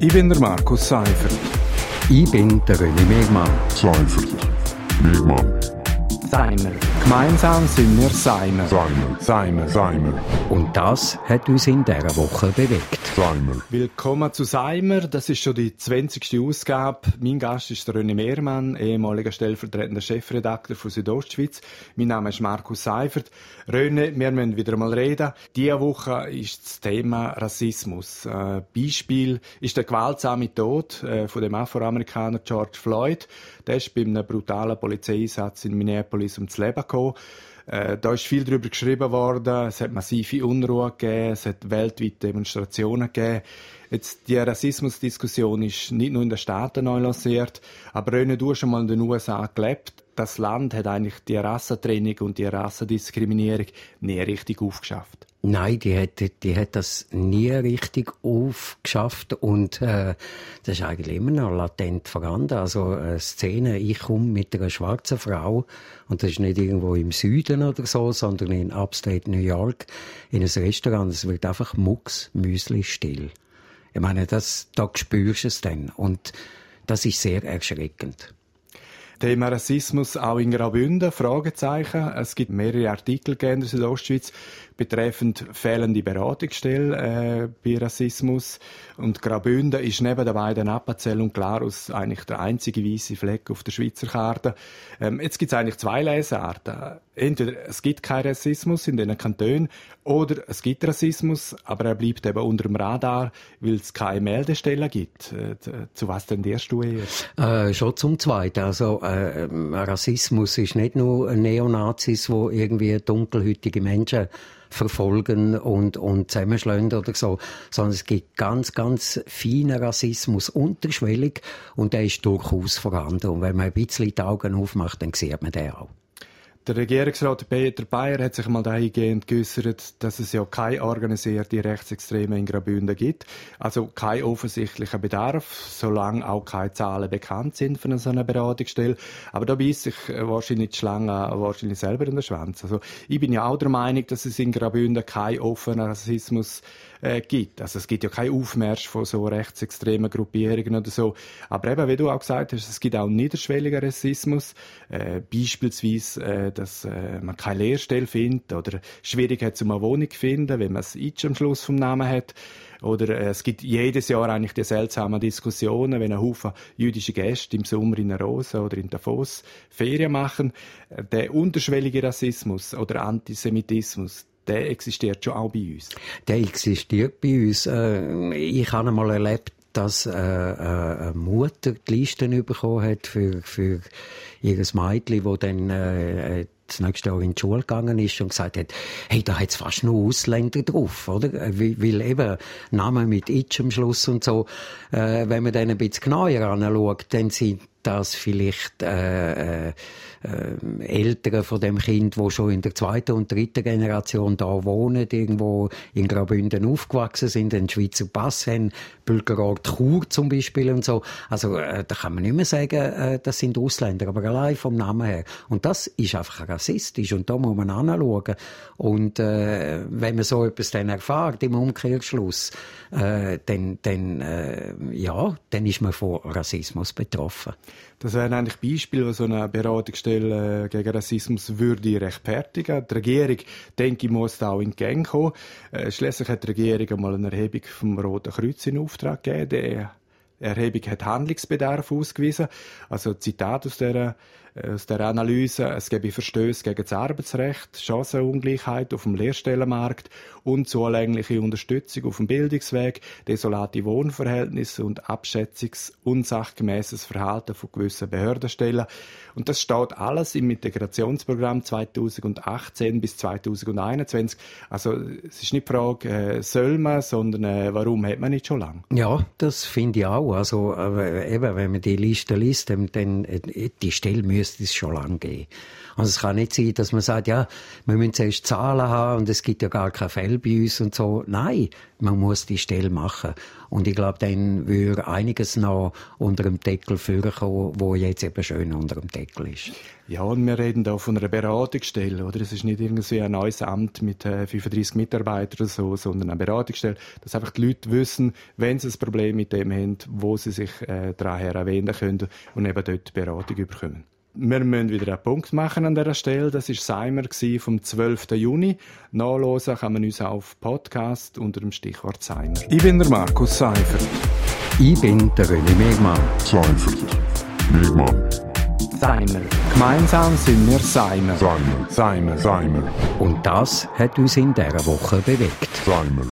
Ich bin der Markus Seifert. Ich bin der René Megmann. Seifert. Megmann. Seimer. Gemeinsam sind wir Seimer. Seimer. Seimer. Seimer. Und das hat uns in dieser Woche bewegt. Seimer. Willkommen zu Seimer. Das ist schon die 20. Ausgabe. Mein Gast ist der René Mehrmann, ehemaliger stellvertretender Chefredakteur von Südostschweiz. Mein Name ist Markus Seifert. René, wir müssen wieder mal reden. Diese Woche ist das Thema Rassismus. Äh, Beispiel ist der gewaltsame Tod äh, von dem Afroamerikaner George Floyd. Der ist bei einem brutalen Polizeieinsatz in Minneapolis ums Leben gekommen. Äh, da ist viel darüber geschrieben worden. Es hat massive Unruhe gegeben. Es hat weltweit Demonstrationen gegeben. Jetzt, die Rassismusdiskussion ist nicht nur in den Staaten neu lanciert, aber du hast schon mal in den USA gelebt. Das Land hat eigentlich die Rassentrennung und die Rassendiskriminierung nie richtig aufgeschafft. Nein, die hat, die hat das nie richtig aufgeschafft und äh, das ist eigentlich immer noch latent vorhanden. Also eine Szene, ich komme mit einer schwarzen Frau und das ist nicht irgendwo im Süden oder so, sondern in Upstate New York in ein Restaurant. Es wird einfach mucks, müsli still. Ich meine, das, da spürst du es dann und das ist sehr erschreckend. Thema Rassismus auch in Graubünden, Fragezeichen. Es gibt mehrere Artikel in der Südostschweiz betreffend fehlende Beratungsstelle äh, bei Rassismus. Und Graubünden ist neben den beiden Appenzell und Glarus eigentlich der einzige weiße Fleck auf der Schweizer Karte. Ähm, jetzt gibt es eigentlich zwei Lesarten. Entweder es gibt keinen Rassismus in diesen Kantonen oder es gibt Rassismus, aber er bleibt eben unter dem Radar, weil es keine Meldestellen gibt. Äh, zu was tendierst du eher? Äh, schon zum Zweiten. Also äh, Rassismus ist nicht nur Neonazis, wo irgendwie dunkelhütige Menschen verfolgen und, und zusammenschlagen oder so, sondern es gibt ganz, ganz feinen Rassismus unterschwellig und der ist durchaus vorhanden. Und wenn man ein bisschen die Augen aufmacht, dann sieht man den auch. Der Regierungsrat Peter Bayer hat sich mal dahingehend geäußert, dass es ja keine organisierte Rechtsextreme in Graubünden gibt. Also kein offensichtlicher Bedarf, solange auch keine Zahlen bekannt sind von so einer Beratungsstelle. Aber da beißt sich äh, wahrscheinlich die Schlange wahrscheinlich selber in den Schwanz. Also ich bin ja auch der Meinung, dass es in Graubünden keinen offenen Rassismus äh, gibt. Also es gibt ja keinen Aufmarsch von so rechtsextremen Gruppierungen oder so. Aber eben, wie du auch gesagt hast, es gibt auch niederschwelligen Rassismus. Äh, beispielsweise äh, dass äh, man keine Lehrstelle findet oder Schwierigkeit zum eine Wohnung finden, wenn man es am Schluss vom Namen hat. Oder äh, es gibt jedes Jahr eigentlich die seltsamen Diskussionen, wenn ein Haufen jüdische Gäste im Sommer in der Rose oder in Davos Ferien machen. Äh, der unterschwellige Rassismus oder Antisemitismus, der existiert schon auch bei uns. Der existiert bei uns. Äh, ich habe einmal erlebt, dass äh, äh, eine Mutter die Listen bekommen hat für, für ihr Mädchen, wo dann äh, das nächste Jahr in die Schule gegangen ist und gesagt hat, hey, da hat's fast nur Ausländer drauf, oder? Weil, weil eben Namen mit Itch am Schluss und so, äh, wenn man dann ein bisschen genauer anschaut, dann sind das vielleicht äh, äh, äh, Eltern von dem Kind, wo schon in der zweiten und dritten Generation da wohnen, irgendwo in Graubünden aufgewachsen sind, einen Schweizer Pass haben, Bürgerort Chur zum Beispiel und so. Also äh, da kann man nicht mehr sagen, äh, das sind Ausländer, aber allein vom Namen her. Und das ist einfach rassistisch und da muss man anschauen. Und äh, wenn man so etwas dann erfährt im Umkehrschluss, äh, dann, dann, äh, ja, dann ist man von Rassismus betroffen. Das wären eigentlich Beispiele, wo so eine Beratungsstelle äh, gegen Rassismus würde rechtfertigen. Die Regierung, denke ich, muss da auch in die Gang kommen. Äh, Schließlich hat die Regierung einmal eine Erhebung vom Roten Kreuz in Auftrag gegeben. Die Erhebung hat Handlungsbedarf ausgewiesen. Also Zitat aus der aus der Analyse, es gebe Verstöße gegen das Arbeitsrecht, Chancenungleichheit auf dem Lehrstellenmarkt und zulängliche Unterstützung auf dem Bildungsweg, desolate Wohnverhältnisse und abschätzungsunsachgemäßes Verhalten von gewissen Behördenstellen. Und das steht alles im Integrationsprogramm 2018 bis 2021. Also es ist nicht die Frage, äh, soll man, sondern äh, warum hat man nicht schon lange? Ja, das finde ich auch. Also äh, eben, wenn man die Liste liest, dann, dann äh, die Stelle müssen müsste es schon lange geben. Also es kann nicht sein, dass man sagt, ja, wir müssen zuerst Zahlen haben und es gibt ja gar keine Fälle bei uns und so. Nein, man muss die Stelle machen. Und ich glaube, dann würde einiges noch unter dem Deckel vorkommen, wo jetzt eben schön unter dem Deckel ist. Ja, und wir reden da von einer Beratungsstelle, oder? Es ist nicht irgendwie ein neues Amt mit äh, 35 Mitarbeitern oder so, sondern eine Beratungsstelle, dass einfach die Leute wissen, wenn sie ein Problem mit dem haben, wo sie sich äh, daran wenden können und eben dort Beratung bekommen. Wir müssen wieder einen Punkt machen an dieser Stelle. Das war Seimer vom 12. Juni. Nachlesen kann man uns auf Podcast unter dem Stichwort Seimer. Ich bin der Markus Seifert. Ich bin der René Megmann. Seifert. Megmann. Seimer. Gemeinsam sind wir Seimer. Seimer. Seimer. Seimer. Und das hat uns in dieser Woche bewegt. Seimer.